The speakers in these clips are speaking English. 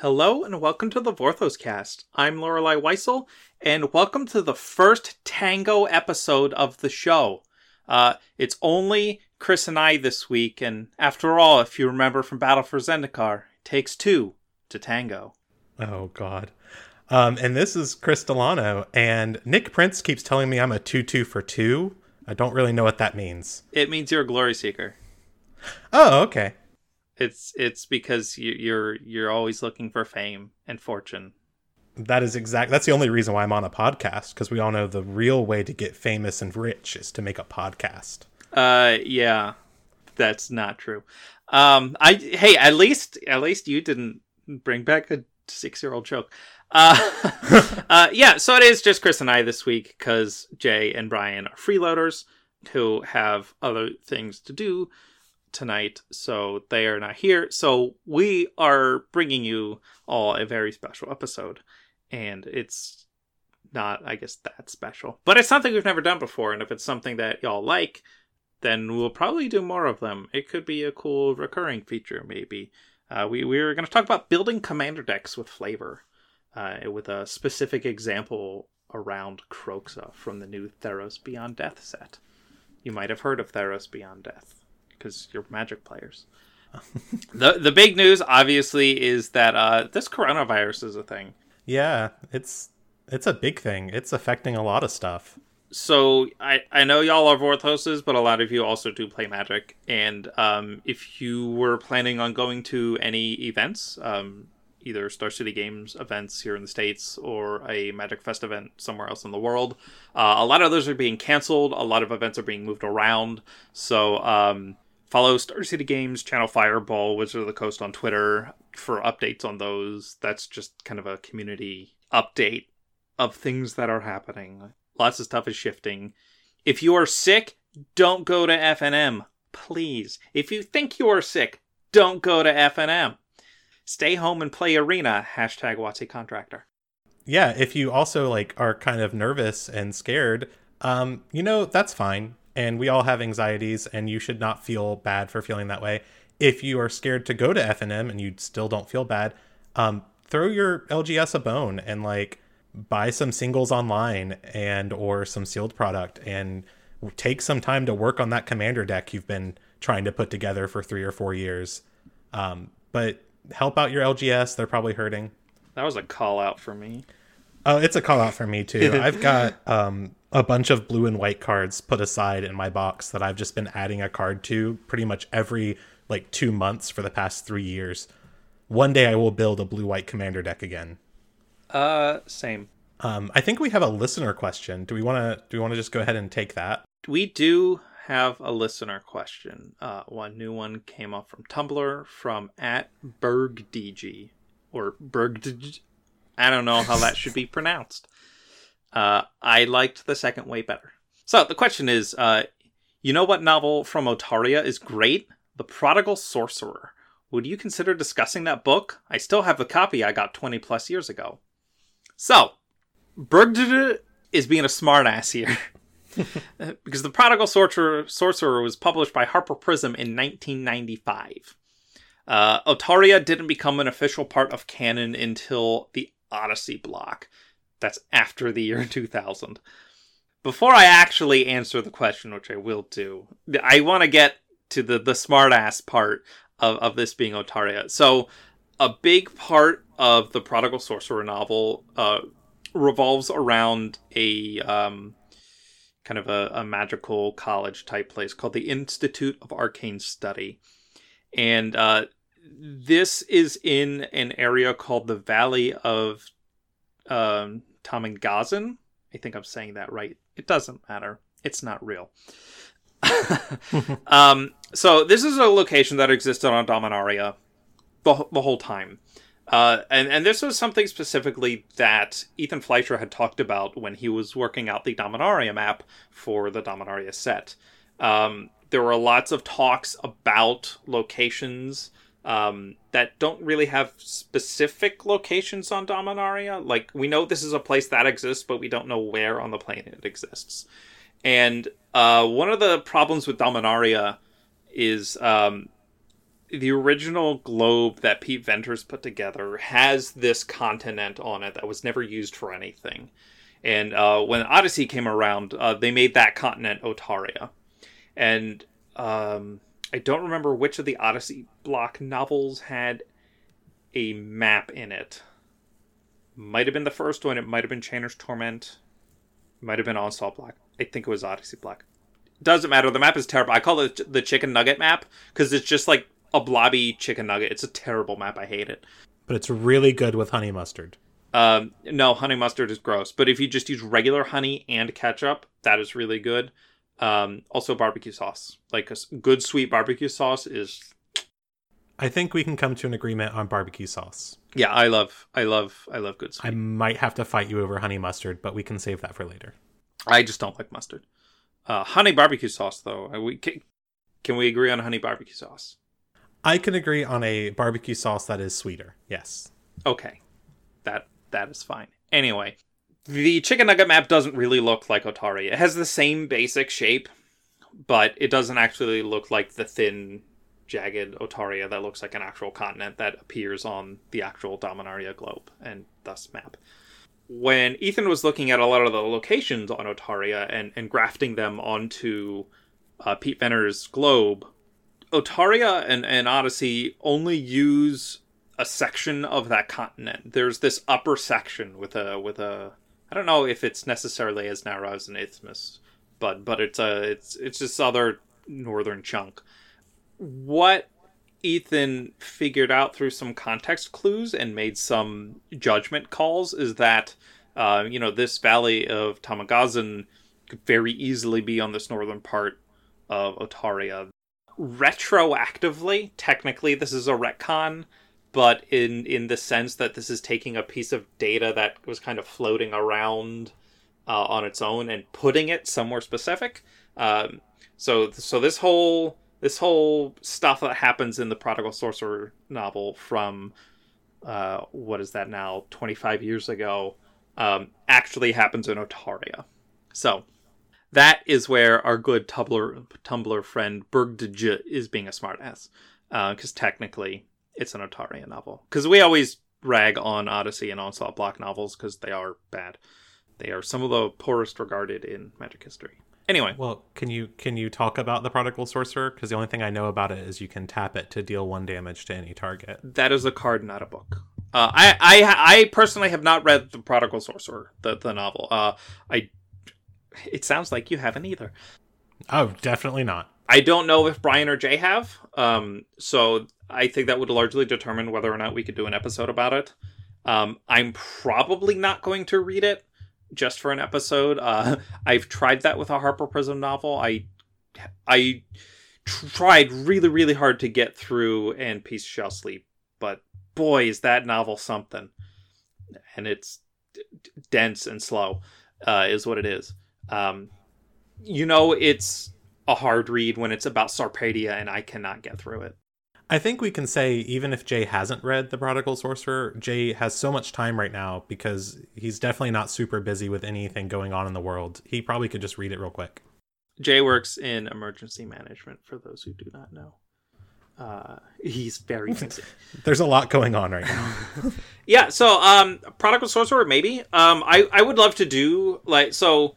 Hello and welcome to the Vorthos cast. I'm Lorelei Weissel, and welcome to the first Tango episode of the show. Uh, it's only Chris and I this week, and after all, if you remember from Battle for Zendikar, it takes two to tango. Oh God. Um, and this is Chris Delano, and Nick Prince keeps telling me I'm a two-two for two. I don't really know what that means. It means you're a glory seeker. Oh, okay. It's it's because you, you're you're always looking for fame and fortune. That is exact. That's the only reason why I'm on a podcast because we all know the real way to get famous and rich is to make a podcast. Uh, yeah, that's not true. Um, I hey, at least at least you didn't bring back a six year old joke. Uh, uh, yeah, so it is just Chris and I this week because Jay and Brian are freeloaders who have other things to do tonight, so they are not here. So we are bringing you all a very special episode, and it's not, I guess, that special, but it's something we've never done before. And if it's something that y'all like, then we'll probably do more of them. It could be a cool recurring feature, maybe. Uh, we we're going to talk about building commander decks with flavor, uh, with a specific example around Kroxa from the new Theros Beyond Death set. You might have heard of Theros Beyond Death because you're Magic players. the the big news, obviously, is that uh, this coronavirus is a thing. Yeah, it's it's a big thing. It's affecting a lot of stuff. So I I know y'all are Vorthoses, but a lot of you also do play Magic. And um, if you were planning on going to any events, um, either Star City Games events here in the States or a Magic Fest event somewhere else in the world. Uh, a lot of those are being canceled. A lot of events are being moved around. So um, follow Star City Games, Channel Fireball, Wizard of the Coast on Twitter for updates on those. That's just kind of a community update of things that are happening. Lots of stuff is shifting. If you are sick, don't go to FNM, please. If you think you are sick, don't go to FNM. Stay home and play Arena. Hashtag WotC Contractor. Yeah, if you also like are kind of nervous and scared, um, you know that's fine and we all have anxieties and you should not feel bad for feeling that way. If you are scared to go to fnm and you still don't feel bad um, throw your lgs a bone and like buy some singles online and or some sealed product and take some time to work on that commander deck you've been trying to put together for three or four years. Um, but help out your lgs they're probably hurting. That was a call out for me. Oh it's a call out for me too. I've got um, a bunch of blue and white cards put aside in my box that I've just been adding a card to pretty much every like two months for the past three years. One day I will build a blue white commander deck again. Uh, same. Um, I think we have a listener question. Do we want to? Do we want to just go ahead and take that? We do have a listener question. Uh, one new one came up from Tumblr from at BergDG or Berg. I don't know how that should be pronounced. Uh, I liked the second way better. So the question is, uh, you know what novel from Otaria is great? The Prodigal Sorcerer. Would you consider discussing that book? I still have the copy I got 20 plus years ago. So, Bergd is being a smartass here. because The Prodigal Sorcerer, Sorcerer was published by Harper Prism in 1995. Uh, Otaria didn't become an official part of canon until the Odyssey block. That's after the year 2000. Before I actually answer the question, which I will do, I want to get to the, the smartass part of, of this being Otaria. So, a big part of the Prodigal Sorcerer novel uh, revolves around a um, kind of a, a magical college type place called the Institute of Arcane Study. And uh, this is in an area called the Valley of um, Tamingazin. I think I'm saying that right. It doesn't matter. It's not real. um, so this is a location that existed on Dominaria the, the whole time. Uh, and, and this was something specifically that Ethan Fleischer had talked about when he was working out the Dominaria map for the Dominaria set. Um, there were lots of talks about locations um, that don't really have specific locations on Dominaria. Like we know this is a place that exists, but we don't know where on the planet it exists. And uh, one of the problems with Dominaria is um, the original globe that Pete Venters put together has this continent on it that was never used for anything. And uh, when Odyssey came around, uh, they made that continent Otaria. And um, I don't remember which of the Odyssey block novels had a map in it. Might have been the first one. It might have been Chainer's Torment. Might have been Onslaught Block. I think it was Odyssey Block. Doesn't matter. The map is terrible. I call it the chicken nugget map because it's just like a blobby chicken nugget. It's a terrible map. I hate it. But it's really good with honey mustard. Um, no, honey mustard is gross. But if you just use regular honey and ketchup, that is really good. Um, also barbecue sauce, like a good sweet barbecue sauce, is. I think we can come to an agreement on barbecue sauce. Yeah, I love, I love, I love good sweet. I might have to fight you over honey mustard, but we can save that for later. I just don't like mustard. Uh, honey barbecue sauce, though, we can, can we agree on honey barbecue sauce? I can agree on a barbecue sauce that is sweeter. Yes. Okay, that that is fine. Anyway, the chicken nugget map doesn't really look like Otaria. It has the same basic shape, but it doesn't actually look like the thin, jagged Otaria that looks like an actual continent that appears on the actual Dominaria globe and thus map. When Ethan was looking at a lot of the locations on Otaria and, and grafting them onto uh, Pete Venters' globe, Otaria and, and Odyssey only use a section of that continent. There's this upper section with a with a I don't know if it's necessarily as narrow as an isthmus, but but it's a it's it's this other northern chunk. What Ethan figured out through some context clues and made some judgment calls is that uh, you know this valley of Tamagazan could very easily be on this northern part of Otaria retroactively, technically, this is a retcon, but in in the sense that this is taking a piece of data that was kind of floating around uh, on its own and putting it somewhere specific. Um, so so this whole this whole stuff that happens in the Prodigal Sorcerer novel from uh, what is that now twenty five years ago um, actually happens in Otaria. So that is where our good Tumblr Tumblr friend Bergdj is being a smartass, because uh, technically it's an Otaria novel. Because we always rag on Odyssey and Onslaught Block novels because they are bad. They are some of the poorest regarded in Magic history. Anyway, well, can you can you talk about the Prodigal Sorcerer? Because the only thing I know about it is you can tap it to deal one damage to any target. That is a card, not a book. Uh, I, I I personally have not read the Prodigal Sorcerer, the the novel. Uh, I it sounds like you haven't either. Oh, definitely not. I don't know if Brian or Jay have. Um, so I think that would largely determine whether or not we could do an episode about it. Um, I'm probably not going to read it just for an episode. Uh, I've tried that with a Harper Prism novel. I I tried really really hard to get through and Peace Shall Sleep, but boy is that novel something. And it's d- dense and slow, uh, is what it is. Um, you know, it's a hard read when it's about Sarpedia, and I cannot get through it. I think we can say, even if Jay hasn't read The Prodigal Sorcerer, Jay has so much time right now because he's definitely not super busy with anything going on in the world. He probably could just read it real quick. Jay works in emergency management, for those who do not know. Uh, he's very busy. There's a lot going on right now. yeah, so um, Prodigal Sorcerer, maybe. Um, I, I would love to do, like, so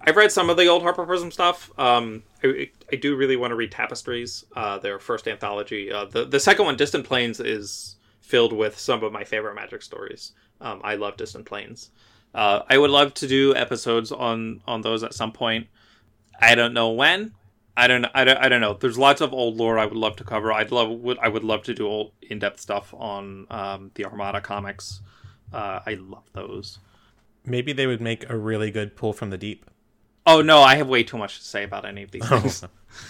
I've read some of the old Harper Prism stuff. Um, I, I do really want to read Tapestries, uh, their first anthology. Uh, the the second one, Distant Plains, is filled with some of my favorite Magic stories. Um, I love Distant Plains. Uh, I would love to do episodes on on those at some point. I don't know when. I don't, I don't. I don't know. There's lots of old lore I would love to cover. I'd love. Would I would love to do old in depth stuff on um, the Armada comics. Uh, I love those. Maybe they would make a really good pull from the deep. Oh no, I have way too much to say about any of these things.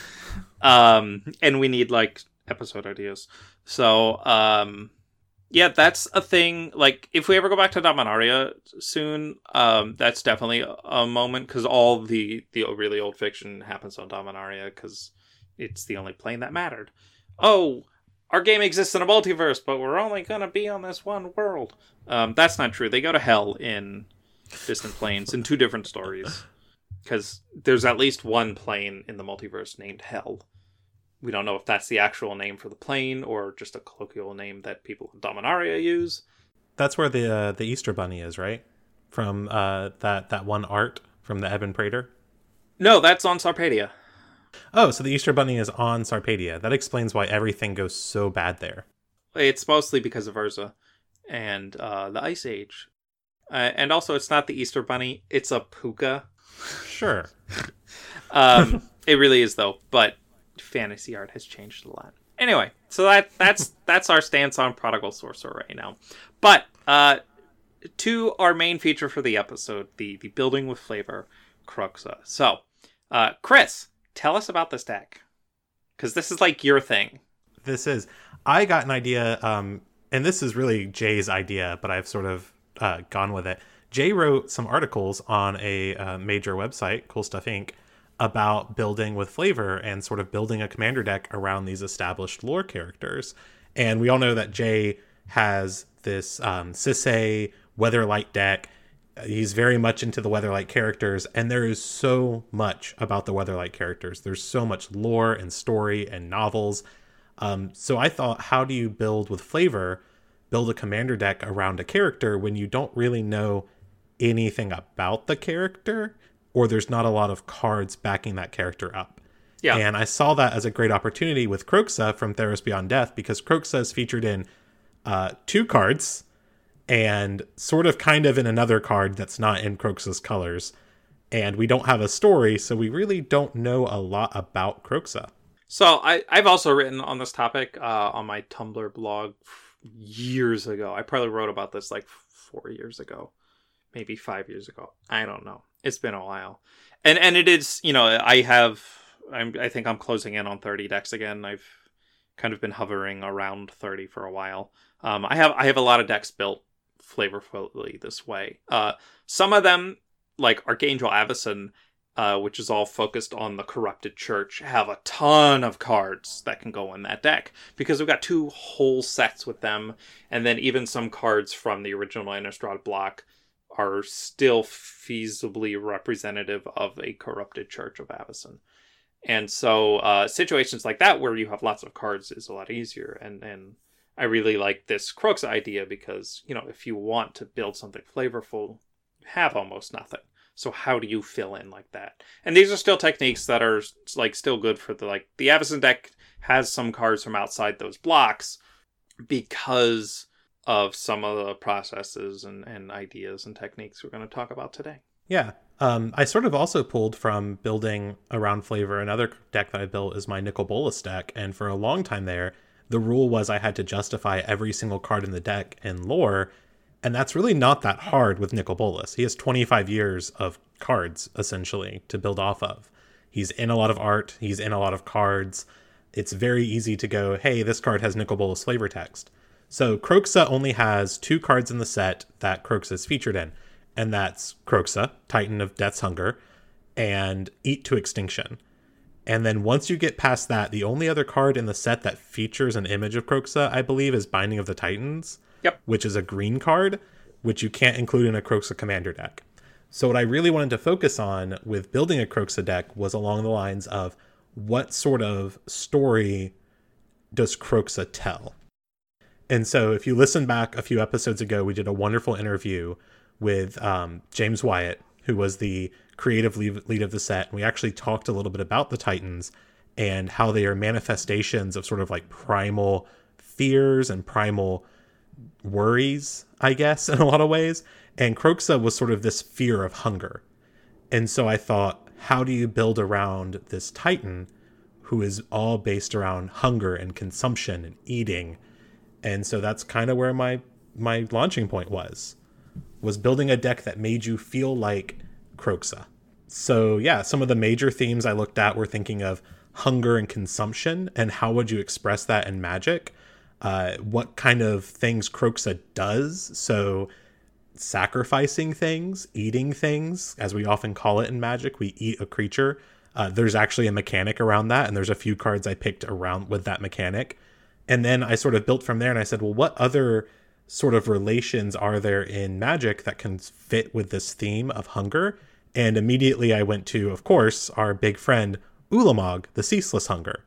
um, and we need like episode ideas. So, um, yeah, that's a thing. Like, if we ever go back to Dominaria soon, um, that's definitely a, a moment because all the the really old fiction happens on Dominaria because it's the only plane that mattered. Oh, our game exists in a multiverse, but we're only gonna be on this one world. Um, that's not true. They go to hell in Distant Plains in two different stories because there's at least one plane in the multiverse named Hell. We don't know if that's the actual name for the plane or just a colloquial name that people in Dominaria use. That's where the uh, the Easter Bunny is, right? From uh, that that one art from the Ebon Praetor. No, that's on Sarpedia. Oh, so the Easter Bunny is on Sarpedia. That explains why everything goes so bad there. It's mostly because of Urza and uh, the Ice Age. Uh, and also, it's not the Easter Bunny, it's a puka. Sure. um, it really is, though, but fantasy art has changed a lot. Anyway, so that that's that's our stance on Prodigal Sorcerer right now. But uh, to our main feature for the episode, the the building with flavor, Kroxa. So, uh, Chris, tell us about this deck because this is like your thing. This is. I got an idea, um, and this is really Jay's idea, but I've sort of uh, gone with it. Jay wrote some articles on a uh, major website, Cool Stuff Inc., about building with flavor and sort of building a commander deck around these established lore characters. And we all know that Jay has this um, Sisay Weatherlight deck. He's very much into the Weatherlight characters, and there is so much about the Weatherlight characters. There's so much lore and story and novels. Um, so I thought, how do you build with flavor? Build a commander deck around a character when you don't really know anything about the character or there's not a lot of cards backing that character up. Yeah. And I saw that as a great opportunity with Kroxa from Theros Beyond Death because Kroxa is featured in uh, two cards and sort of kind of in another card that's not in Kroxa's colors. And we don't have a story, so we really don't know a lot about Kroxa. So I, I've also written on this topic uh, on my Tumblr blog years ago. I probably wrote about this like four years ago, maybe five years ago. I don't know. It's been a while, and and it is you know I have I'm I think I'm closing in on 30 decks again. I've kind of been hovering around 30 for a while. Um, I have I have a lot of decks built flavorfully this way. Uh, some of them like Archangel Avacyn uh, which is all focused on the corrupted church, have a ton of cards that can go in that deck because we've got two whole sets with them, and then even some cards from the original Innistrad block are still feasibly representative of a corrupted church of Avacyn. And so uh, situations like that where you have lots of cards is a lot easier. And and I really like this Kroxa idea because you know if you want to build something flavorful, you have almost nothing. So how do you fill in like that? And these are still techniques that are like still good for the like the Avacyn deck has some cards from outside those blocks because of some of the processes and, and ideas and techniques we're going to talk about today. Yeah. Um, I sort of also pulled from building around flavor. Another deck that I built is my Nicol Bolas deck. And for a long time there, the rule was I had to justify every single card in the deck in lore and that's really not that hard with Nicol Bolas. He has 25 years of cards, essentially, to build off of. He's in a lot of art, he's in a lot of cards. It's very easy to go, hey, this card has Nicol Bolas flavor text. So Kroxa only has two cards in the set that Kroxa is featured in, and that's Kroxa, Titan of Death's Hunger, and Eat to Extinction. And then once you get past that, the only other card in the set that features an image of Kroxa, I believe, is Binding of the Titans. Yep. Which is a green card, which you can't include in a Kroxa commander deck. So what I really wanted to focus on with building a Kroxa deck was along the lines of what sort of story does Kroxa tell? And so if you listen back a few episodes ago, we did a wonderful interview with um, James Wyatt, who was the creative lead of the set. And we actually talked a little bit about the Titans and how they are manifestations of sort of like primal fears and primal worries, I guess, in a lot of ways. And Kroxa was sort of this fear of hunger. And so I thought, how do you build around this Titan who is all based around hunger and consumption and eating? And so that's kind of where my my launching point was was building a deck that made you feel like Kroxa. So yeah, some of the major themes I looked at were thinking of hunger and consumption and how would you express that in magic uh, what kind of things Kroxa does. So, sacrificing things, eating things, as we often call it in Magic, we eat a creature. Uh, there's actually a mechanic around that, and there's a few cards I picked around with that mechanic. And then I sort of built from there, and I said, well, what other sort of relations are there in Magic that can fit with this theme of hunger? And immediately I went to, of course, our big friend Ulamog, the Ceaseless Hunger.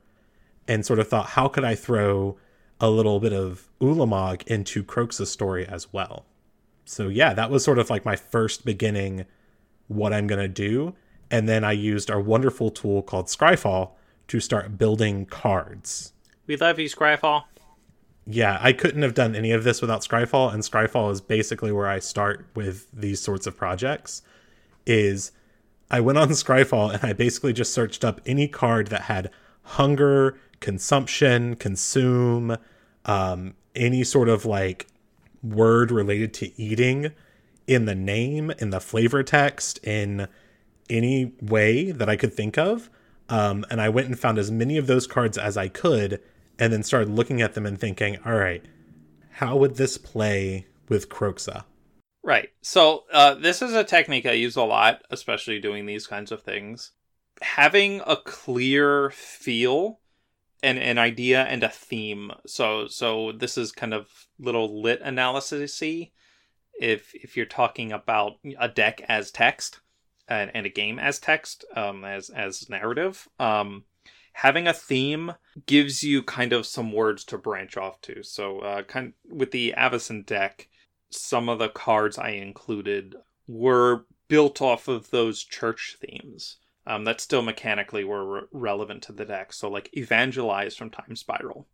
and sort of thought, how could I throw a little bit of Ulamog into Kroxa's story as well? So yeah, that was sort of like my first beginning what I'm going to do. And then I used our wonderful tool called Scryfall to start building cards. We love you, Scryfall. Yeah, I couldn't have done any of this without Scryfall, and Scryfall is basically where I start with these sorts of projects. Is I went on Scryfall and I basically just searched up any card that had hunger, consumption, consume, um, any sort of like word related to eating in the name, in the flavor text, in any way that I could think of. Um, and I went and found as many of those cards as I could, and then started looking at them and thinking, all right, how would this play with Kroxa? Right. So uh, this is a technique I use a lot, especially doing these kinds of things. Having a clear feel and an idea and a theme. So so this is kind of little lit analysis if if you're talking about a deck as text and, and a game as text um, as as narrative um, having a theme gives you kind of some words to branch off to so uh, kind of, with the avacyn deck some of the cards i included were built off of those church themes um, that still mechanically were re- relevant to the deck so like evangelize from time spiral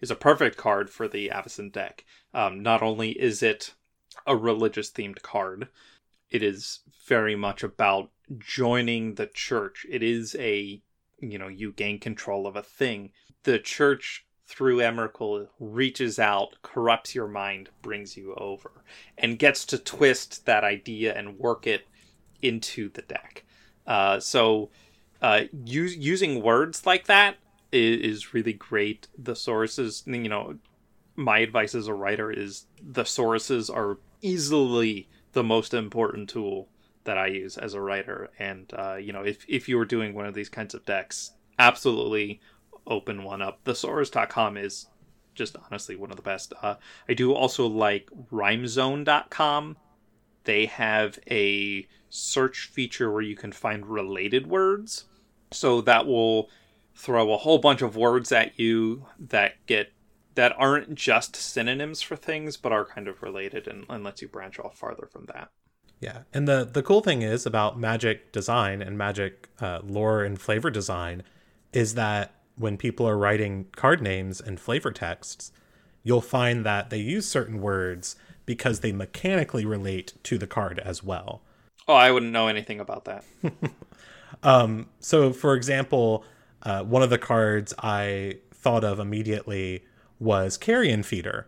is a perfect card for the avacyn deck um, not only is it a religious themed card. It is very much about joining the church. It is a, you know, you gain control of a thing. The church through Emrakul reaches out, corrupts your mind, brings you over, and gets to twist that idea and work it into the deck. Uh, so, uh, use, using words like that is, is really great. The sources, you know, my advice as a writer is the sources are easily the most important tool that I use as a writer. And uh, you know, if if you were doing one of these kinds of decks, absolutely open one up. Thesaurus.com is just honestly one of the best. Uh, I do also like rhymezone.com. They have a search feature where you can find related words. So that will throw a whole bunch of words at you that get that aren't just synonyms for things but are kind of related and, and lets you branch off farther from that yeah. And the the cool thing is about magic design and magic uh, lore and flavor design is that when people are writing card names and flavor texts you'll find that they use certain words because they mechanically relate to the card as well. Oh i wouldn't know anything about that. Um, so for example uh, one of the cards i thought of immediately was Carrion Feeder.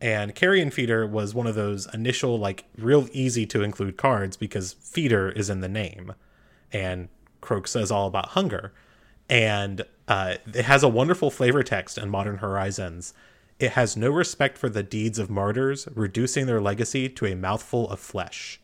And Carrion Feeder was one of those initial, like, real easy to include cards because feeder is in the name. And Kroxa's all about hunger. And uh, it has a wonderful flavor text in Modern Horizons. It has no respect for the deeds of martyrs, reducing their legacy to a mouthful of flesh.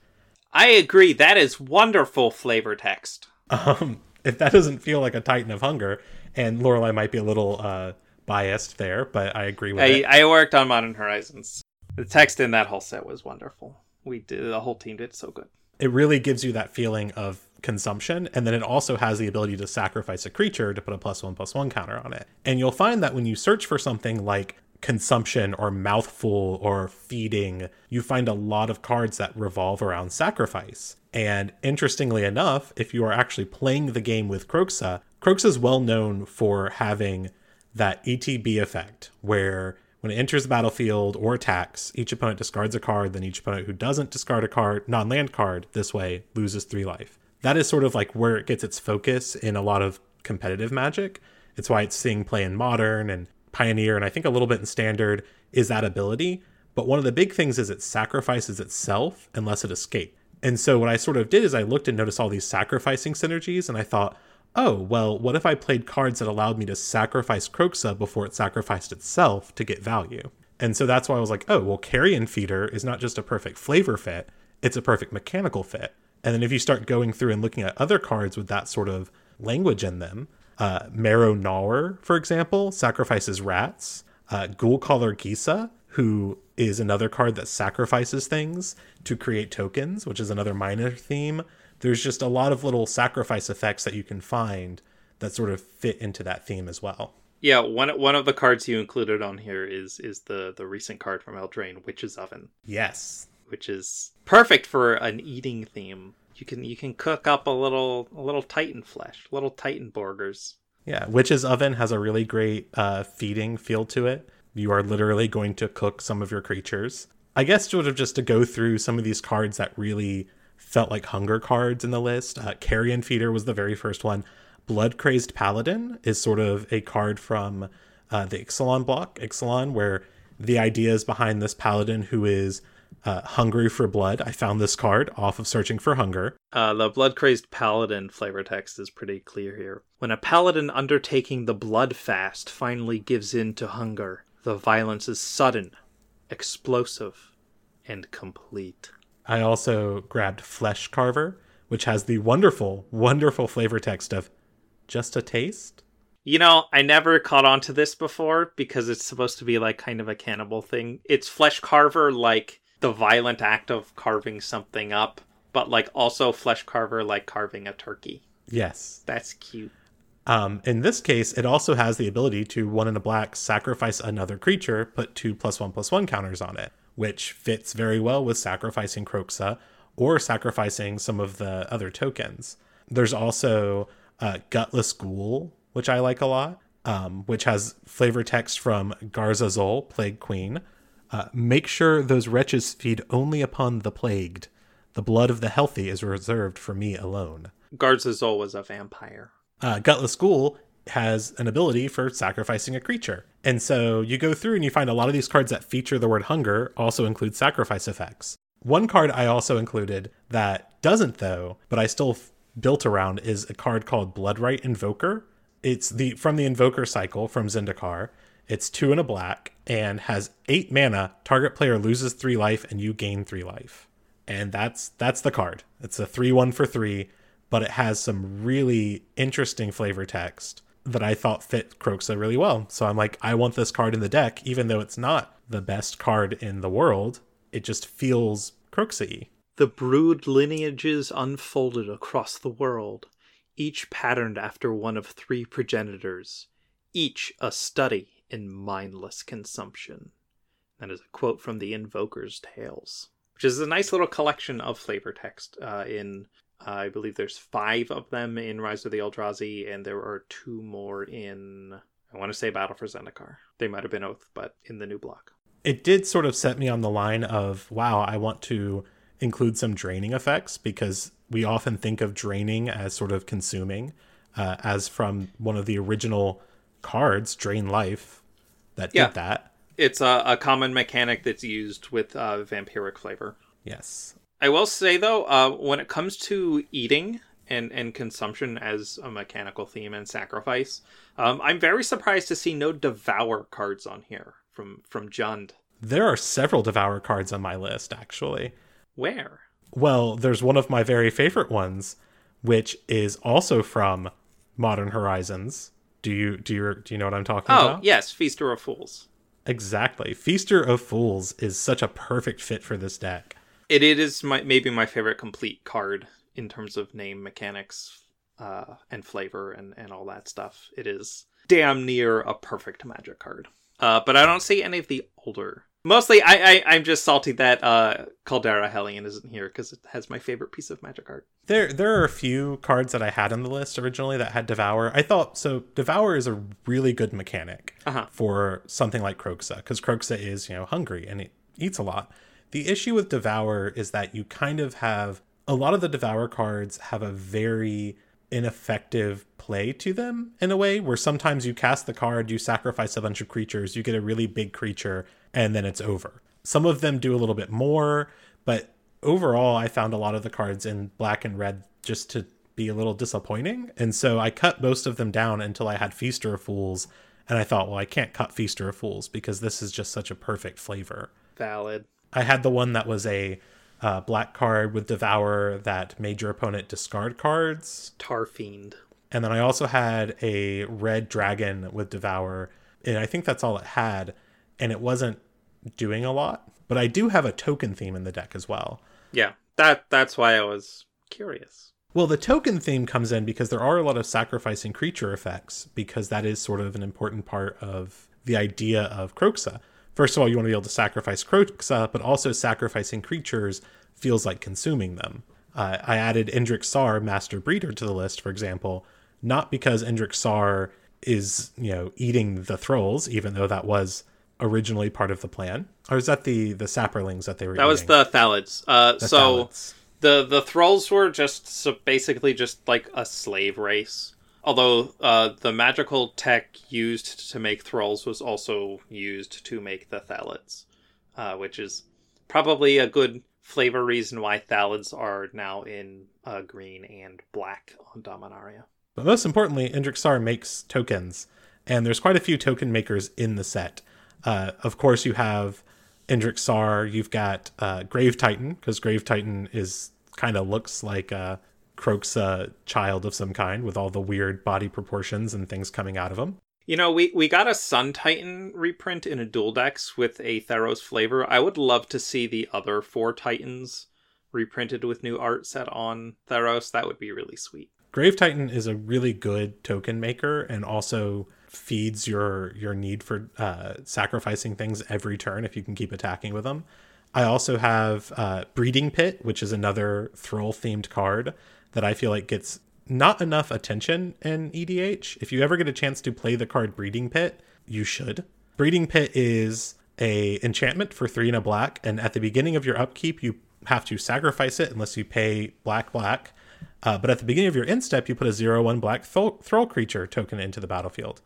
I agree. That is wonderful flavor text. Um, if that doesn't feel like a Titan of Hunger, and Lorelei might be a little uh, biased there, but I agree with I, it. I worked on Modern Horizons. The text in that whole set was wonderful. We did the whole team did so good. It really gives you that feeling of consumption, and then it also has the ability to sacrifice a creature to put a plus one plus one counter on it. And you'll find that when you search for something like consumption or mouthful or feeding, you find a lot of cards that revolve around sacrifice. And interestingly enough, if you are actually playing the game with Kroxa, Kroxa is well known for having that ETB effect, where when it enters the battlefield or attacks, each opponent discards a card, then each opponent who doesn't discard a card, non land card, this way loses three life. That is sort of like where it gets its focus in a lot of competitive magic. It's why it's seeing play in modern and pioneer, and I think a little bit in standard, is that ability. But one of the big things is it sacrifices itself unless it escapes. And so what I sort of did is I looked and noticed all these sacrificing synergies, and I thought, oh, well, what if I played cards that allowed me to sacrifice Kroxa before it sacrificed itself to get value? And so that's why I was like, oh, well, Carrion Feeder is not just a perfect flavor fit, it's a perfect mechanical fit. And then if you start going through and looking at other cards with that sort of language in them, uh, Marrow Gnawer, for example, sacrifices rats. Uh, Ghoulcaller Gisa, who is another card that sacrifices things to create tokens, which is another minor theme there's just a lot of little sacrifice effects that you can find that sort of fit into that theme as well. Yeah, one one of the cards you included on here is is the the recent card from Eldraine, Witch's Oven, Yes. which is perfect for an eating theme. You can you can cook up a little a little Titan flesh, little Titan burgers. Yeah, Witch's Oven has a really great uh, feeding feel to it. You are literally going to cook some of your creatures. I guess sort of just to go through some of these cards that really felt like hunger cards in the list. Uh, Carrion Feeder was the very first one. Blood Crazed Paladin is sort of a card from uh, the Ixalan block, Ixalan, where the idea is behind this paladin who is uh, hungry for blood. I found this card off of searching for hunger. Uh, the blood crazed paladin flavor text is pretty clear here. When a paladin undertaking the blood fast finally gives in to hunger, the violence is sudden, explosive, and complete. I also grabbed Flesh Carver, which has the wonderful, wonderful flavor text of just a taste. You know, I never caught on to this before because it's supposed to be like kind of a cannibal thing. It's flesh carver like the violent act of carving something up, but like also flesh carver like carving a turkey. Yes. That's cute. Um, in this case, it also has the ability to one in a black sacrifice another creature, put two plus one plus one counters on it, which fits very well with sacrificing Kroxa or sacrificing some of the other tokens. There's also uh, Gutless Ghoul, which I like a lot, um, which has flavor text from Garza Zol, Plague Queen. Uh, make sure those wretches feed only upon the plagued. The blood of the healthy is reserved for me alone. Garzazol was a vampire. Uh, Gutless Ghoul has an ability for sacrificing a creature. And so you go through and you find a lot of these cards that feature the word hunger also include sacrifice effects. One card I also included that doesn't, though, but I still f- built around is a card called Bloodrite Invoker. It's the from the Invoker cycle from Zendikar. It's two and a black and has eight mana. Target player loses three life and you gain three life. And that's that's the card. It's a three one for three, but it has some really interesting flavor text that I thought fit Kroxa really well. So I'm like, I want this card in the deck, even though it's not the best card in the world. It just feels Kroxa The brood lineages unfolded across the world, each patterned after one of three progenitors, each a study in mindless consumption. That is a quote from the Invoker's Tales, which is a nice little collection of flavor text. Uh, in I believe there's five of them in Rise of the Eldrazi, and there are two more in I want to say Battle for Zendikar. They might have been Oath, but in the new block. it did sort of set me on the line of wow i want to include some draining effects because we often think of draining as sort of consuming uh, as from one of the original cards drain life that Yeah. did that It's a, a common mechanic that's used with uh, vampiric flavor. yes I will say though, uh, when it comes to eating and, and consumption as a mechanical theme and sacrifice, um, I'm very surprised to see no devour cards on here from from Jund. there are several devour cards on my list actually Where? well there's one of my very favorite ones which is also from modern horizons do you do you do you know what i'm talking Oh about yes, Feaster of Fools. exactly feaster of fools is such a perfect fit for this deck It, it is my maybe my favorite complete card in terms of name mechanics uh, and flavor and, and all that stuff. It is damn near a perfect magic card. Uh, but I don't see any of the older. Mostly, I, I I'm just salty that uh, Caldera Hellion isn't here because it has my favorite piece of magic art. There, there are a few cards that I had on the list originally that had Devour. I thought so. Devour is a really good mechanic Uh-huh. for something like Kroxa because Kroxa is, you know, hungry and it eats a lot. The issue with Devour is that you kind of have a lot of the Devour cards have a very ineffective play to them in a way where sometimes you cast the card, you sacrifice a bunch of creatures, you get a really big creature, and then it's over. Some of them do a little bit more, but overall, I found a lot of the cards in black and red just to be a little disappointing. And so I cut most of them down until I had Feaster of Fools. And I thought, well, I can't cut Feaster of Fools because this is just such a perfect flavor. Valid. I had the one that was a uh, black card with Devour that made your opponent discard cards. Tarfiend. And then I also had a red dragon with Devour. And I think that's all it had. And it wasn't doing a lot. But I do have a token theme in the deck as well. Yeah, that that's why I was curious. Well, the token theme comes in because there are a lot of sacrificing creature effects, because that is sort of an important part of the idea of Kroxa. First of all, you want to be able to sacrifice Kroxa, but also sacrificing creatures feels like consuming them. Uh, I added Endrek Sahr, Master Breeder, to the list, for example, not because Endrek Sahr is, you know, eating the thralls, even though that was originally part of the plan. Or is that the the saprolings that they were That was the Thallids. Uh, The so the the thralls were just so basically just like a slave race. Although uh, the magical tech used to make thralls was also used to make the Thallids, uh, which is probably a good flavor reason why Thallids are now in uh, green and black on Dominaria. But most importantly, Endrek Sahr makes tokens, and there's quite a few token makers in the set. Uh, of course, you have Endrek Sahr, you've got uh, Grave Titan, because Grave Titan is kind of looks like a Kroxa child of some kind with all the weird body proportions and things coming out of him. You know, we, we got a Sun Titan reprint in a dual decks with a Theros flavor. I would love to see the other four Titans reprinted with new art set on Theros. That would be really sweet. Grave Titan is a really good token maker and also feeds your your need for uh, sacrificing things every turn if you can keep attacking with them. I also have uh, Breeding Pit, which is another Thrall themed card that I feel like gets not enough attention in EDH. If you ever get a chance to play the card Breeding Pit, you should. Breeding Pit is a enchantment for three and a black, and at the beginning of your upkeep, you have to sacrifice it unless you pay black black. Uh, but at the beginning of your end step, you put a zero one black thrall, thrall creature token into the battlefield.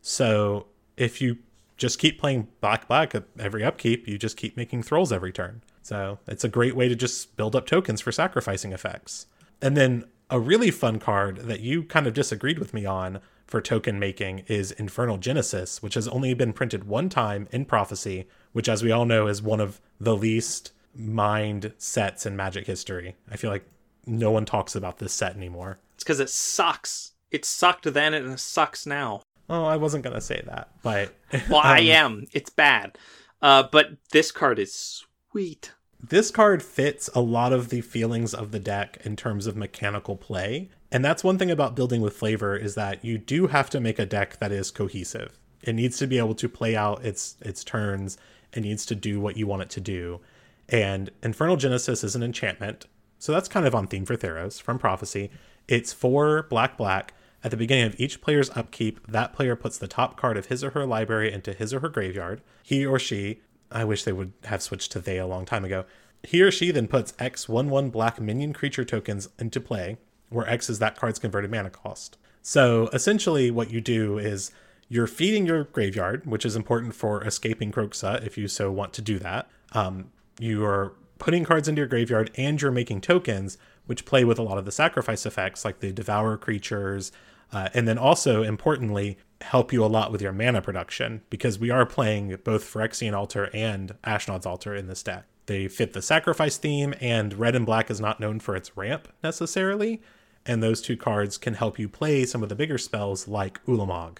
So if you just keep playing black black every upkeep, you just keep making thralls every turn. So it's a great way to just build up tokens for sacrificing effects. And then a really fun card that you kind of disagreed with me on for token making is Infernal Genesis, which has only been printed one time in Prophecy, which, as we all know, is one of the least mined sets in Magic history. I feel like no one talks about this set anymore. It's because it sucks. It sucked then and it sucks now. Oh, I wasn't gonna say that, but Well, I um, am. It's bad. Uh, but this card is sweet. This card fits a lot of the feelings of the deck in terms of mechanical play. And that's one thing about building with flavor is that you do have to make a deck that is cohesive. It needs to be able to play out its its turns. It needs to do what you want it to do. And Infernal Genesis is an enchantment. So that's kind of on theme for Theros from Prophecy. It's four black black. At the beginning of each player's upkeep, that player puts the top card of his or her library into his or her graveyard. He or she, I wish they would have switched to they a long time ago. He or she then puts X 1 1 black minion creature tokens into play, where X is that card's converted mana cost. So essentially, what you do is you're feeding your graveyard, which is important for escaping Kroxa if you so want to do that. Um, you are putting cards into your graveyard and you're making tokens, which play with a lot of the sacrifice effects, like the devour creatures, uh, and then also importantly help you a lot with your mana production because we are playing both Phyrexian Altar and Ashnod's Altar in this deck. They fit the sacrifice theme, and red and black is not known for its ramp necessarily, and those two cards can help you play some of the bigger spells like Ulamog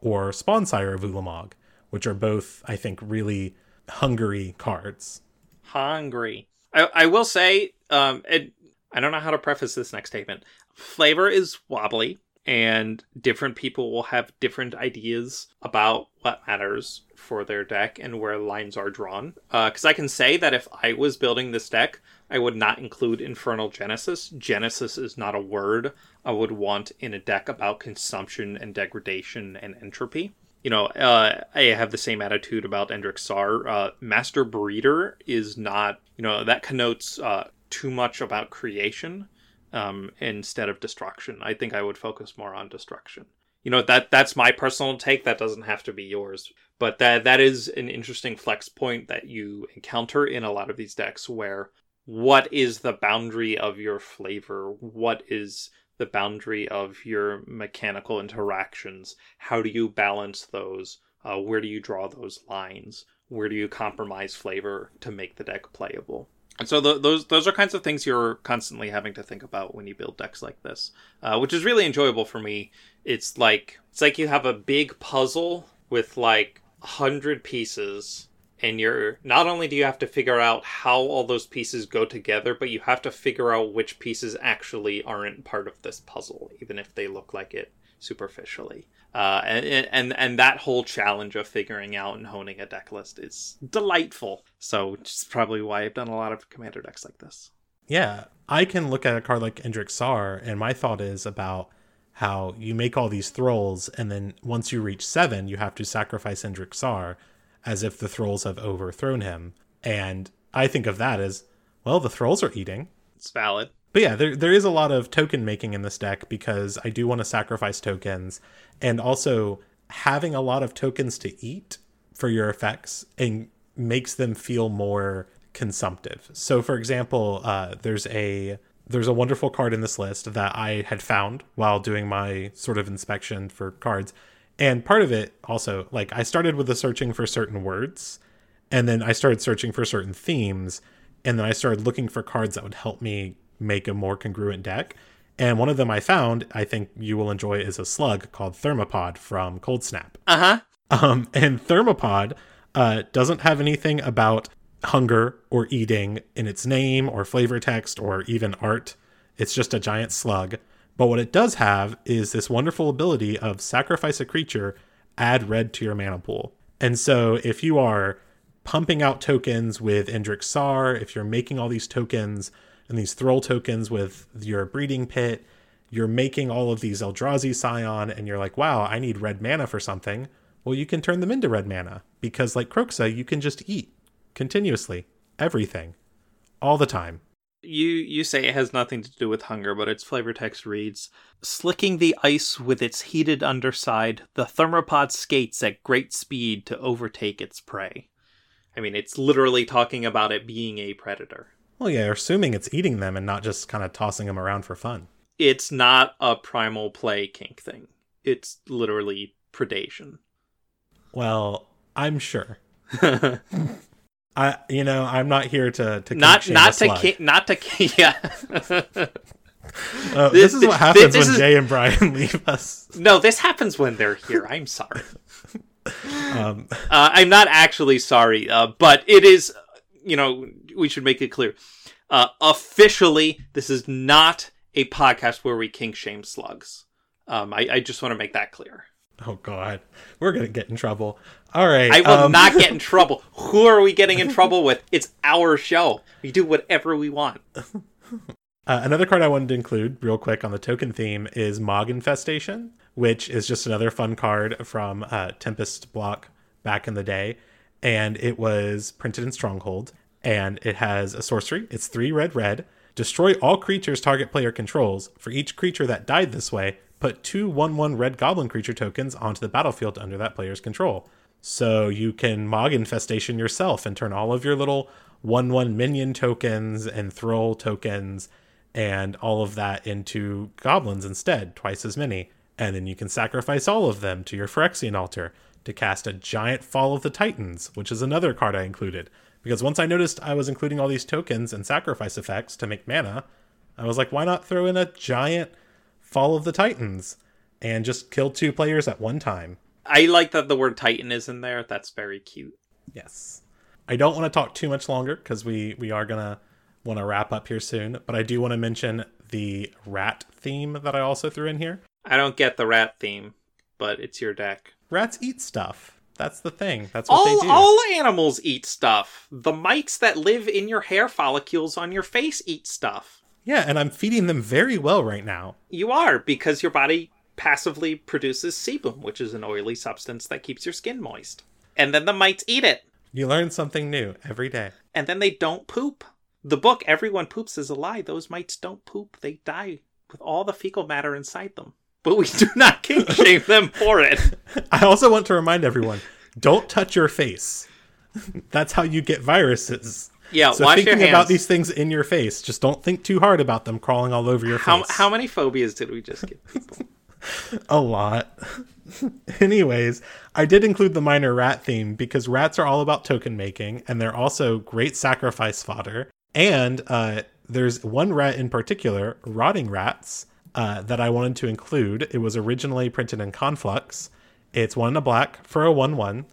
or Spawnsire of Ulamog, which are both, I think, really hungry cards. Hungry. I, I will say, um, it, I don't know how to preface this next statement. Flavor is wobbly, and different people will have different ideas about what matters for their deck and where lines are drawn. Because I can say that if I was building this deck, I would not include Infernal Genesis. Genesis is not a word I would want in a deck about consumption and degradation and entropy you know, uh, I have the same attitude about Endrek Sahr. Uh, Master Breeder is not, you know, that connotes uh, too much about creation um, instead of destruction. I think I would focus more on destruction. You know, that that's my personal take. That doesn't have to be yours, but that that is an interesting flex point that you encounter in a lot of these decks, where what is the boundary of your flavor? What is the boundary of your mechanical interactions. How do you balance those? Uh, where do you draw those lines? Where do you compromise flavor to make the deck playable? And so th- those those are kinds of things you're constantly having to think about when you build decks like this, uh, which is really enjoyable for me. It's like it's like you have a big puzzle with like hundred pieces, and you're not only do you have to figure out how all those pieces go together, but you have to figure out which pieces actually aren't part of this puzzle, even if they look like it superficially. Uh, and, and and that whole challenge of figuring out and honing a deck list is delightful. So, it's probably why I've done a lot of commander decks like this. Yeah, I can look at a card like Endrek Sahr, and my thought is about how you make all these thralls, and then once you reach seven, you have to sacrifice Endrek Sahr, as if the thralls have overthrown him. And I think of that as, well, the thralls are eating. It's valid. But yeah, there there is a lot of token making in this deck because I do want to sacrifice tokens, and also having a lot of tokens to eat for your effects and makes them feel more consumptive. So, for example, uh, there's a there's a wonderful card in this list that I had found while doing my sort of inspection for cards, and part of it also like I started with the searching for certain words, and then I started searching for certain themes, and then I started looking for cards that would help me make a more congruent deck. And one of them I found, I think you will enjoy, is a slug called Thermopod from Coldsnap. Uh huh. Um, and Thermopod uh, doesn't have anything about hunger or eating in its name or flavor text or even art. It's just a giant slug. But what it does have is this wonderful ability of sacrifice a creature, add red to your mana pool. And so if you are pumping out tokens with Endrek Sahr, if you're making all these tokens and these Thrall tokens with your breeding pit, you're making all of these Eldrazi Scion, and you're like, wow, I need red mana for something. Well, you can turn them into red mana because, like Kroxa, you can just eat continuously everything all the time. You you say it has nothing to do with hunger, but its flavor text reads: "Slicking the ice with its heated underside, the thermopod skates at great speed to overtake its prey." I mean, it's literally talking about it being a predator. Well, yeah, assuming it's eating them and not just kind of tossing them around for fun. It's not a primal play kink thing. It's literally predation. Well, I'm sure. I, you know, I'm not here to to not not to ki- not to ki- yeah. Uh, This- this, is what happens this when is- Jay and Brian leave us. no, this happens when they're here. I'm sorry. Um, Uh, I'm not actually sorry, uh, but it is. You know, we should make it clear. Uh, officially, this is not a podcast where we kink shame slugs. Um, I, I just want to make that clear. oh God, we're gonna get in trouble. All right, I will um, not get in trouble. Who are we getting in trouble with? It's our show. We do whatever we want. Uh, another card I wanted to include real quick on the token theme is Mog Infestation, which is just another fun card from uh, Tempest block back in the day. And it was printed in Stronghold. And it has a sorcery. It's three red, red. Destroy all creatures target player controls. For each creature that died this way, put two 1 1 red goblin creature tokens onto the battlefield under that player's control. So you can Mog Infestation yourself and turn all of your little 1 1 minion tokens and Thrall tokens and all of that into goblins instead, twice as many. And then you can sacrifice all of them to your Phyrexian altar to cast a giant Fall of the Titans, which is another card I included. Because once I noticed I was including all these tokens and sacrifice effects to make mana, I was like, why not throw in a giant Fall of the Titans and just kill two players at one time? I like that the word Titan is in there. That's very cute. Yes. I don't want to talk too much longer because we we are gonna want to wrap up here soon. But I do want to mention the rat theme that I also threw in here. I don't get the rat theme, but it's your deck. Rats eat stuff. That's the thing. That's what All they do. all animals eat stuff. The mites that live in your hair follicles on your face eat stuff. Yeah, and I'm feeding them very well right now. You are because your body passively produces sebum, which is an oily substance that keeps your skin moist. And then the mites eat it, You learn something new every day. and then they don't poop. The book "Everyone Poops" is a lie. Those mites don't poop; they die with all the fecal matter inside them. But we do not kink shame them for it. I also want to remind everyone: don't touch your face. That's how you get viruses. Yeah, So wash your thinking hands. about these things in your face, just don't think too hard about them crawling all over your how face. how many phobias did we just get? a lot. Anyways, I did include the minor rat theme because rats are all about token making and they're also great sacrifice fodder. And uh, there's one rat in particular, rotting rats, uh, that I wanted to include. It was originally printed in Conflux. It's one in a black for a 1 1.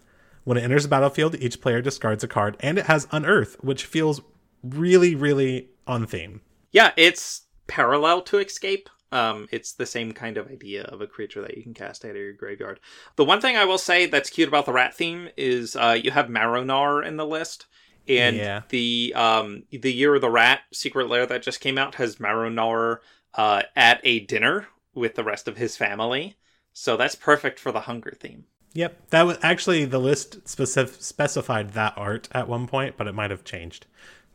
When it enters the battlefield, each player discards a card, and it has Unearth, which feels really, really on theme. Yeah, it's parallel to Escape. Um, it's the same kind of idea of a creature that you can cast out of your graveyard. The one thing I will say that's cute about the rat theme is uh, you have Marrow-Gnawer in the list, and Yeah. the um, the Year of the Rat Secret Lair that just came out has Marrow-Gnawer uh, at a dinner with the rest of his family. So that's perfect for the hunger theme. Yep, that was actually the list specif- specified that art at one point, but it might have changed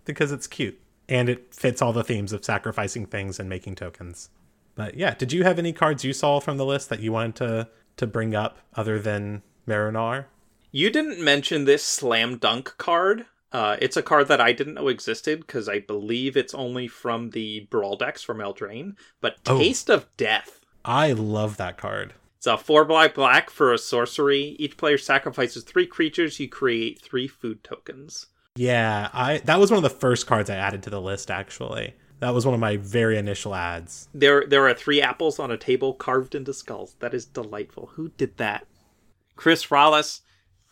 because it's cute and it fits all the themes of sacrificing things and making tokens. But yeah, did you have any cards you saw from the list that you wanted to to bring up other than Marrow-Gnawer? You didn't mention this slam dunk card. Uh, it's a card that I didn't know existed because I believe it's only from the Brawl decks from Eldraine. But Oh. Taste of Death. I love that card. It's a four black black for a sorcery. Each player sacrifices three creatures. You create three food tokens. Yeah, I that was one of the first cards I added to the list actually. That was one of my very initial ads. There, there are three apples on a table carved into skulls. That is delightful. Who did that? Chris Rallis.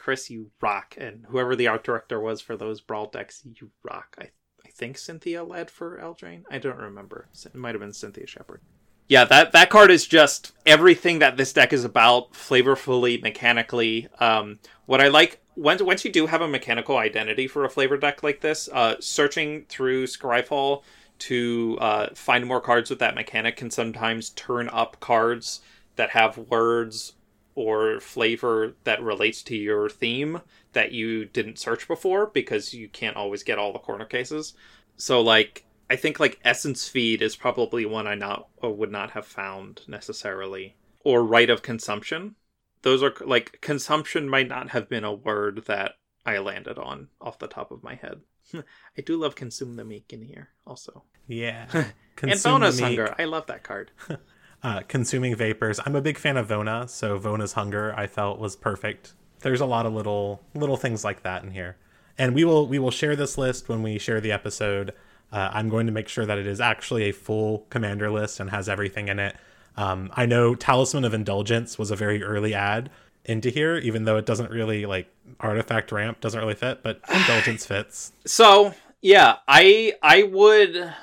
Chris, you rock. And whoever the art director was for those brawl decks, you rock. I, I think Cynthia led for Eldraine. I don't remember. It might have been Cynthia Sheppard. Yeah, that that card is just everything that this deck is about, flavorfully, mechanically. Um, what I like once once you do have a mechanical identity for a flavor deck like this, uh, searching through Scryfall to uh, find more cards with that mechanic can sometimes turn up cards that have words or flavor that relates to your theme that you didn't search before because you can't always get all the corner cases. So like I think like Essence Feed is probably one I not or would not have found necessarily or Rite of Consumption. Those are like consumption might not have been a word that I landed on off the top of my head. I do love consume the meek in here also. Yeah. and Consume bonus hunger. I love that card. uh, consuming vapors. I'm a big fan of Vona, so Vona's hunger I felt was perfect. There's a lot of little little things like that in here, and we will we will share this list when we share the episode. Uh, I'm going to make sure that it is actually a full commander list and has everything in it. Um, I know Talisman of Indulgence was a very early ad into here, even though it doesn't really like artifact ramp doesn't really fit, but Indulgence fits. So yeah, I I would.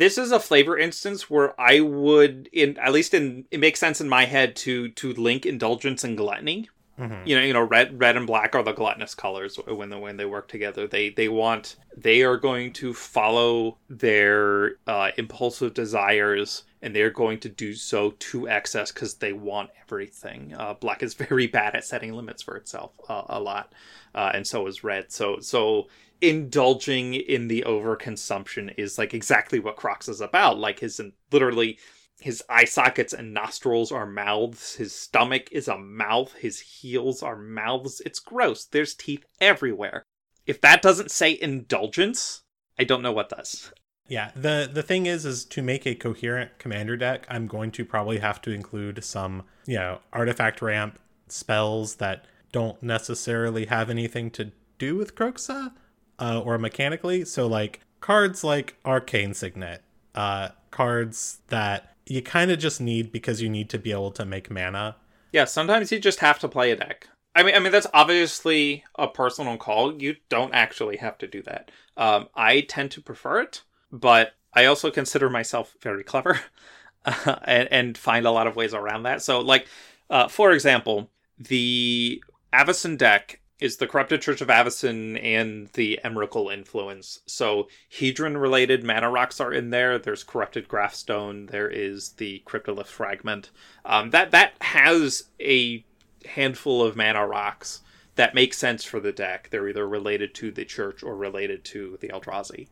This is a flavor instance where I would, in at least in it makes sense in my head to to link indulgence and gluttony. Mhm. You know, you know, red red and black are the gluttonous colors when the when they work together. They they want they are going to follow their uh, impulsive desires, and they're going to do so to excess because they want everything. Uh, black is very bad at setting limits for itself uh, a lot, uh, and so is red. So so indulging in the overconsumption is like exactly what Kroxa is about. Like his literally his eye sockets and nostrils are mouths. His stomach is a mouth. His heels are mouths. It's gross. There's teeth everywhere. If that doesn't say indulgence, I don't know what does. Yeah, the the thing is is to make a coherent commander deck, I'm going to probably have to include some, you know, artifact ramp spells that don't necessarily have anything to do with Kroxa uh, or mechanically. So like cards like Arcane Signet, uh, cards that you kind of just need because you need to be able to make mana. Yeah, sometimes you just have to play a deck. I mean, I mean that's obviously a personal call. You don't actually have to do that. Um, I tend to prefer it, but I also consider myself very clever and, and find a lot of ways around that. So, like, uh, for example, the Avacyn deck is the Corrupted Church of Avacyn and the Emrakul influence. So, Hedron related mana rocks are in there. There's Corrupted Grafstone. There is the Cryptolith Fragment. Um, that that has a handful of mana rocks that make sense for the deck. They're either related to the church or related to the Eldrazi.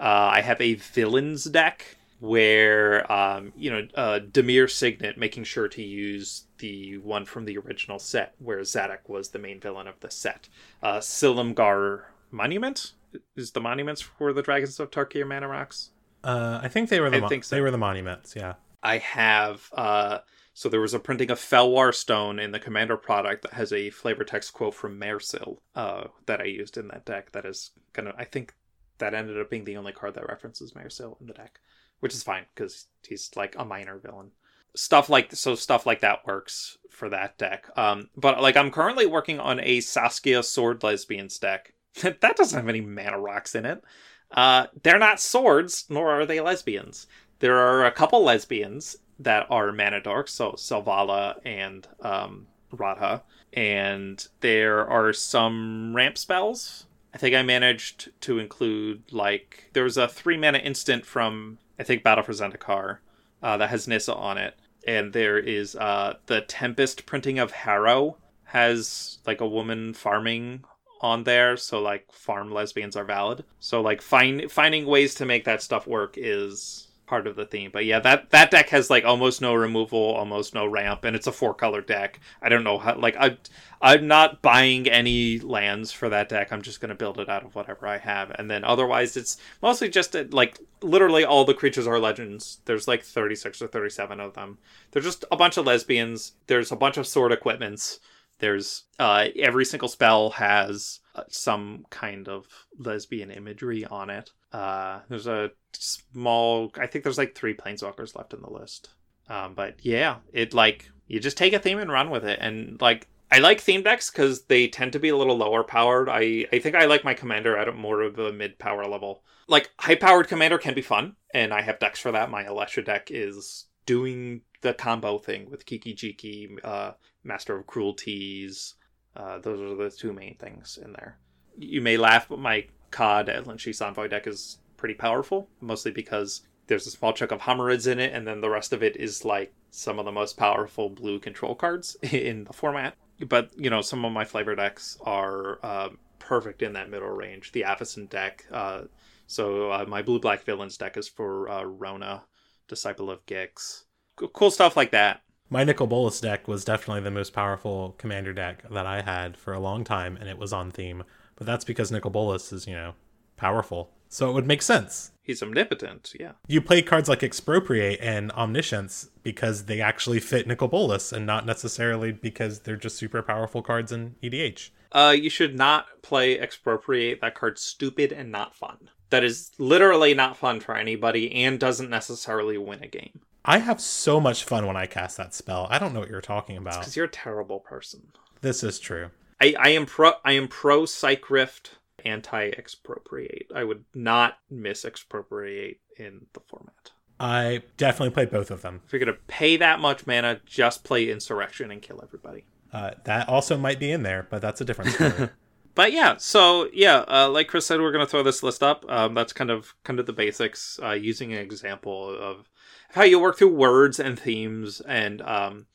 Uh, I have a villains deck where um, you know uh, Dimir Signet making sure to use the one from the original set where Szadek was the main villain of the set. Uh, Silumgar Monument is the monuments for the Dragons of Tarkir mana rocks. Uh, I think they were the I mo- think so. they were the monuments. Yeah. I have uh so there was a printing of Felwar Stone in the Commander product that has a flavor text quote from Mairsil uh that I used in that deck that is gonna I think that ended up being the only card that references Mairsil in the deck. Which is fine, because he's like a minor villain. stuff like so stuff like that works for that deck. Um, but like I'm currently working on a Saskia Sword Lesbians deck. that doesn't have any mana rocks in it. Uh, they're not swords, nor are they lesbians. There are a couple lesbians that are mana dorks, so Selvala and um, Radha, and there are some ramp spells. I think I managed to include like there was a three mana instant from I think Battle for Zendikar uh, that has Nissa on it, and there is uh, the Tempest printing of Harrow has like a woman farming on there, so like farm lesbians are valid. So like find finding ways to make that stuff work is part of the theme. But yeah, that that deck has like almost no removal, almost no ramp, and it's a four color deck. I don't know how like I I'm not buying any lands for that deck. I'm just gonna build it out of whatever I have, and then otherwise it's mostly just uh, like literally all the creatures are legends. There's like 36 or 37 of them. They're just a bunch of lesbians. There's a bunch of sword equipments. There's uh every single spell has uh, some kind of lesbian imagery on it. Uh, there's a small. I think there's like three planeswalkers left in the list. Um, but yeah, it like you just take a theme and run with it, and like I like theme decks because they tend to be a little lower powered. I I think I like my commander at more of a mid power level. Like high powered commander can be fun, and I have decks for that. My Alesha deck is doing the combo thing with Kiki Jiki, uh, Master of Cruelties. Uh, those are the two main things in there. You may laugh, but my COD Sheath's Envoy deck is pretty powerful, mostly because there's a small chunk of Homarids in it, and then the rest of it is like some of the most powerful blue control cards in the format. But, you know, some of my flavor decks are uh, perfect in that middle range. The Avacyn deck. Uh, so uh, my blue black villains deck is for uh, Rona, Disciple of Gix. Cool stuff like that. My Nicol Bolas deck was definitely the most powerful commander deck that I had for a long time, and it was on theme. But that's because Nicol Bolas is, you know, powerful. So it would make sense. He's omnipotent, yeah. You play cards like Expropriate and Omniscience because they actually fit Nicol Bolas and not necessarily because they're just super powerful cards in EDH. Uh, you should not play Expropriate. That card's stupid and not fun. That is literally not fun for anybody and doesn't necessarily win a game. I have so much fun when I cast that spell. I don't know what you're talking about. Because you're a terrible person. This is true. I, I am pro I am pro Psych Rift, anti expropriate. I would not miss expropriate in the format. I definitely play both of them. If you're gonna pay that much mana, just play insurrection and kill everybody. Uh, that also might be in there, but that's a different story. but yeah, so yeah, uh, like Chris said, we're gonna throw this list up. Um, that's kind of kind of the basics. Uh, using an example of how you work through words and themes, and um,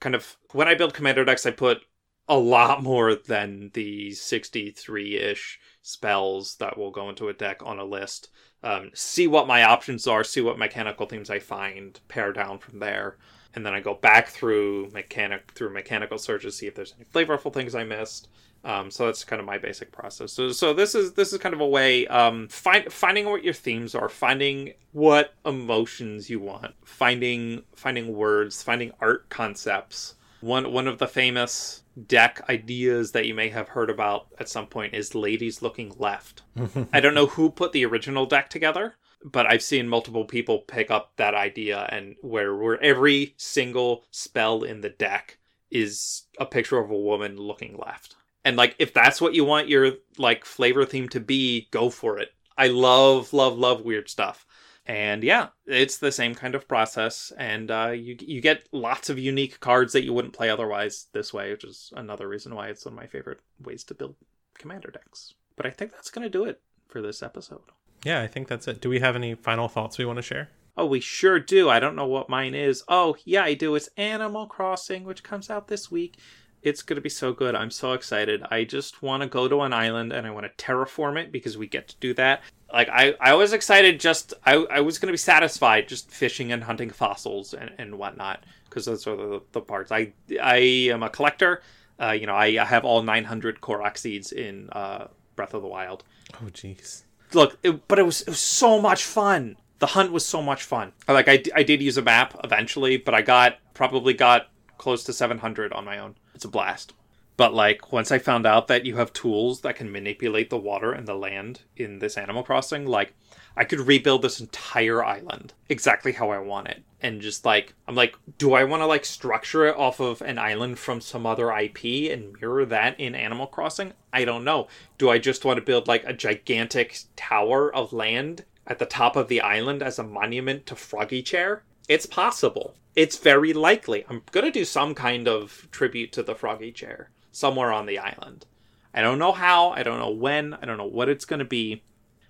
kind of when I build commander decks, I put a lot more than the 63 ish spells that will go into a deck on a list. Um, see what my options are, see what mechanical themes I find, pare down from there, and then I go back through mechanic through mechanical searches, see if there's any flavorful things I missed. Um, so that's kind of my basic process. So, so this is this is kind of a way um, find, finding what your themes are, finding what emotions you want, finding finding words, finding art concepts. One one of the famous deck ideas that you may have heard about at some point is ladies looking left. I don't know who put the original deck together, but I've seen multiple people pick up that idea and where where every single spell in the deck is a picture of a woman looking left. And like if that's what you want your like flavor theme to be, go for it. I love love love weird stuff and yeah, it's the same kind of process, and uh, you you get lots of unique cards that you wouldn't play otherwise this way, which is another reason why it's one of my favorite ways to build commander decks. But I think that's gonna do it for this episode. Yeah, I think that's it. Do we have any final thoughts we want to share? Oh, we sure do. I don't know what mine is. Oh, yeah, I do. It's Animal Crossing, which comes out this week. It's going to be so good. I'm so excited. I just want to go to an island and I want to terraform it because we get to do that like I, I was excited just I, I was going to be satisfied just fishing and hunting fossils and, and whatnot because those are the, the parts. I I am a collector. Uh, you know I, I have all 900 Korok seeds in uh, Breath of the Wild. Oh jeez. Look it, but it was, it was so much fun. The hunt was so much fun. Like I, I did use a map eventually but I got probably got close to 700 on my own. It's a blast But like once I found out that you have tools that can manipulate the water and the land in this Animal Crossing, like I could rebuild this entire island exactly how I want it. And just like I'm like, do I want to like structure it off of an island from some other IP and mirror that in Animal Crossing? I don't know. Do I just want to build like a gigantic tower of land at the top of the island as a monument to Froggy Chair? It's possible. It's very likely. I'm gonna do some kind of tribute to the Froggy Chair somewhere on the island. I don't know how, I don't know when, I don't know what it's going to be,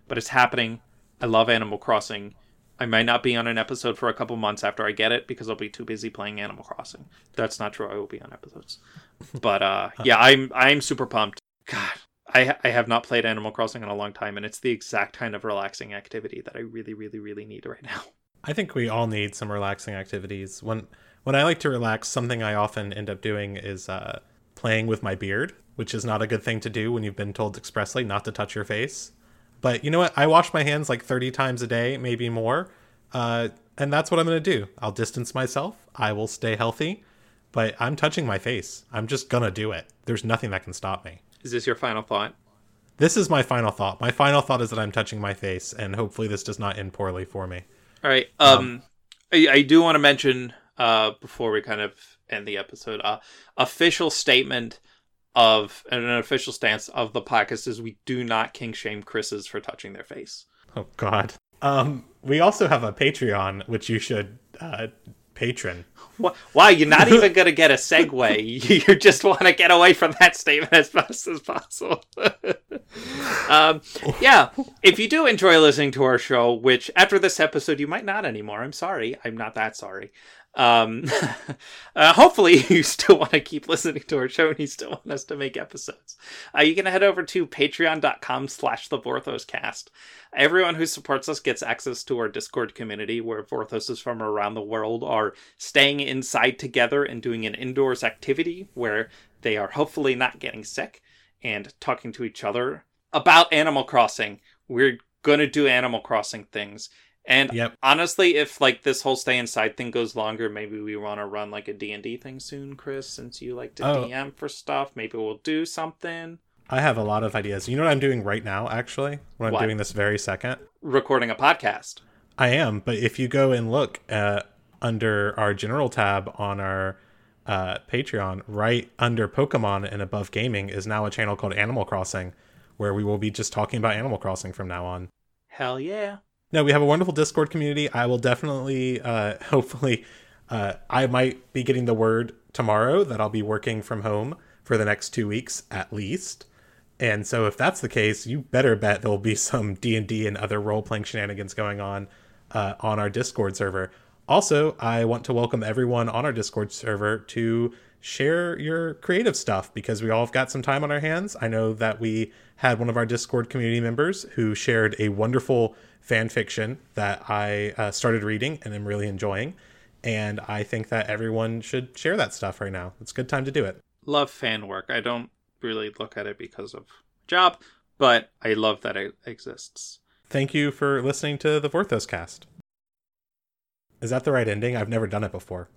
but it's happening. I love Animal Crossing. I might not be on an episode for a couple months after I get it because I'll be too busy playing Animal Crossing. That's not true. I will be on episodes. But uh yeah, I'm I'm super pumped. God, I I have not played Animal Crossing in a long time and it's the exact kind of relaxing activity that I really really really need right now. I think we all need some relaxing activities. When when I like to relax, something I often end up doing is uh playing with my beard, which is not a good thing to do when you've been told expressly not to touch your face. But you know what? I wash my hands like 30 times a day, maybe more. Uh, and that's what I'm going to do. I'll distance myself. I will stay healthy, but I'm touching my face. I'm just going to do it. There's nothing that can stop me. Is this your final thought? This is my final thought. My final thought is that I'm touching my face, and hopefully this does not end poorly for me. All right. Um, um I, I do want to mention uh, before we kind of end the episode. Uh, official statement of an official stance of the podcast is we do not king shame Chris's for touching their face. Oh God. Um, we also have a Patreon which you should uh, patron. Wow, you're not even gonna get a segue. You just want to get away from that statement as fast as possible. um, yeah, if you do enjoy listening to our show, which after this episode you might not anymore. I'm sorry. I'm not that sorry. Um, uh, hopefully, you still want to keep listening to our show and you still want us to make episodes. Uh, you can head over to patreon.com slash the Vorthoscast. Everyone who supports us gets access to our Discord community where Vorthoses from around the world are staying inside together and doing an indoors activity where they are hopefully not getting sick and talking to each other about Animal Crossing. We're going to do Animal Crossing things and yep. honestly, if like this whole stay inside thing goes longer, maybe we want to run like a D&D thing soon, Chris, since you like to oh. DM for stuff. Maybe we'll do something. I have a lot of ideas. You know what I'm doing right now actually? What I'm what? doing this very second? Recording a podcast. I am, but if you go and look uh, under our general tab on our uh, Patreon, right under Pokemon and above gaming is now a channel called Animal Crossing where we will be just talking about Animal Crossing from now on. Hell yeah no, we have a wonderful Discord community. I will definitely, uh, hopefully, uh, I might be getting the word tomorrow that I'll be working from home for the next two weeks at least. And so, if that's the case, you better bet there'll be some D and D and other role playing shenanigans going on uh, on our Discord server. Also, I want to welcome everyone on our Discord server to share your creative stuff because we all have got some time on our hands. I know that we had one of our Discord community members who shared a wonderful fan fiction that I uh, started reading and am really enjoying. And I think that everyone should share that stuff right now. It's a good time to do it. Love fan work. I don't really look at it because of job, but I love that it exists. Thank you for listening to the Vorthos cast. Is that the right ending? I've never done it before.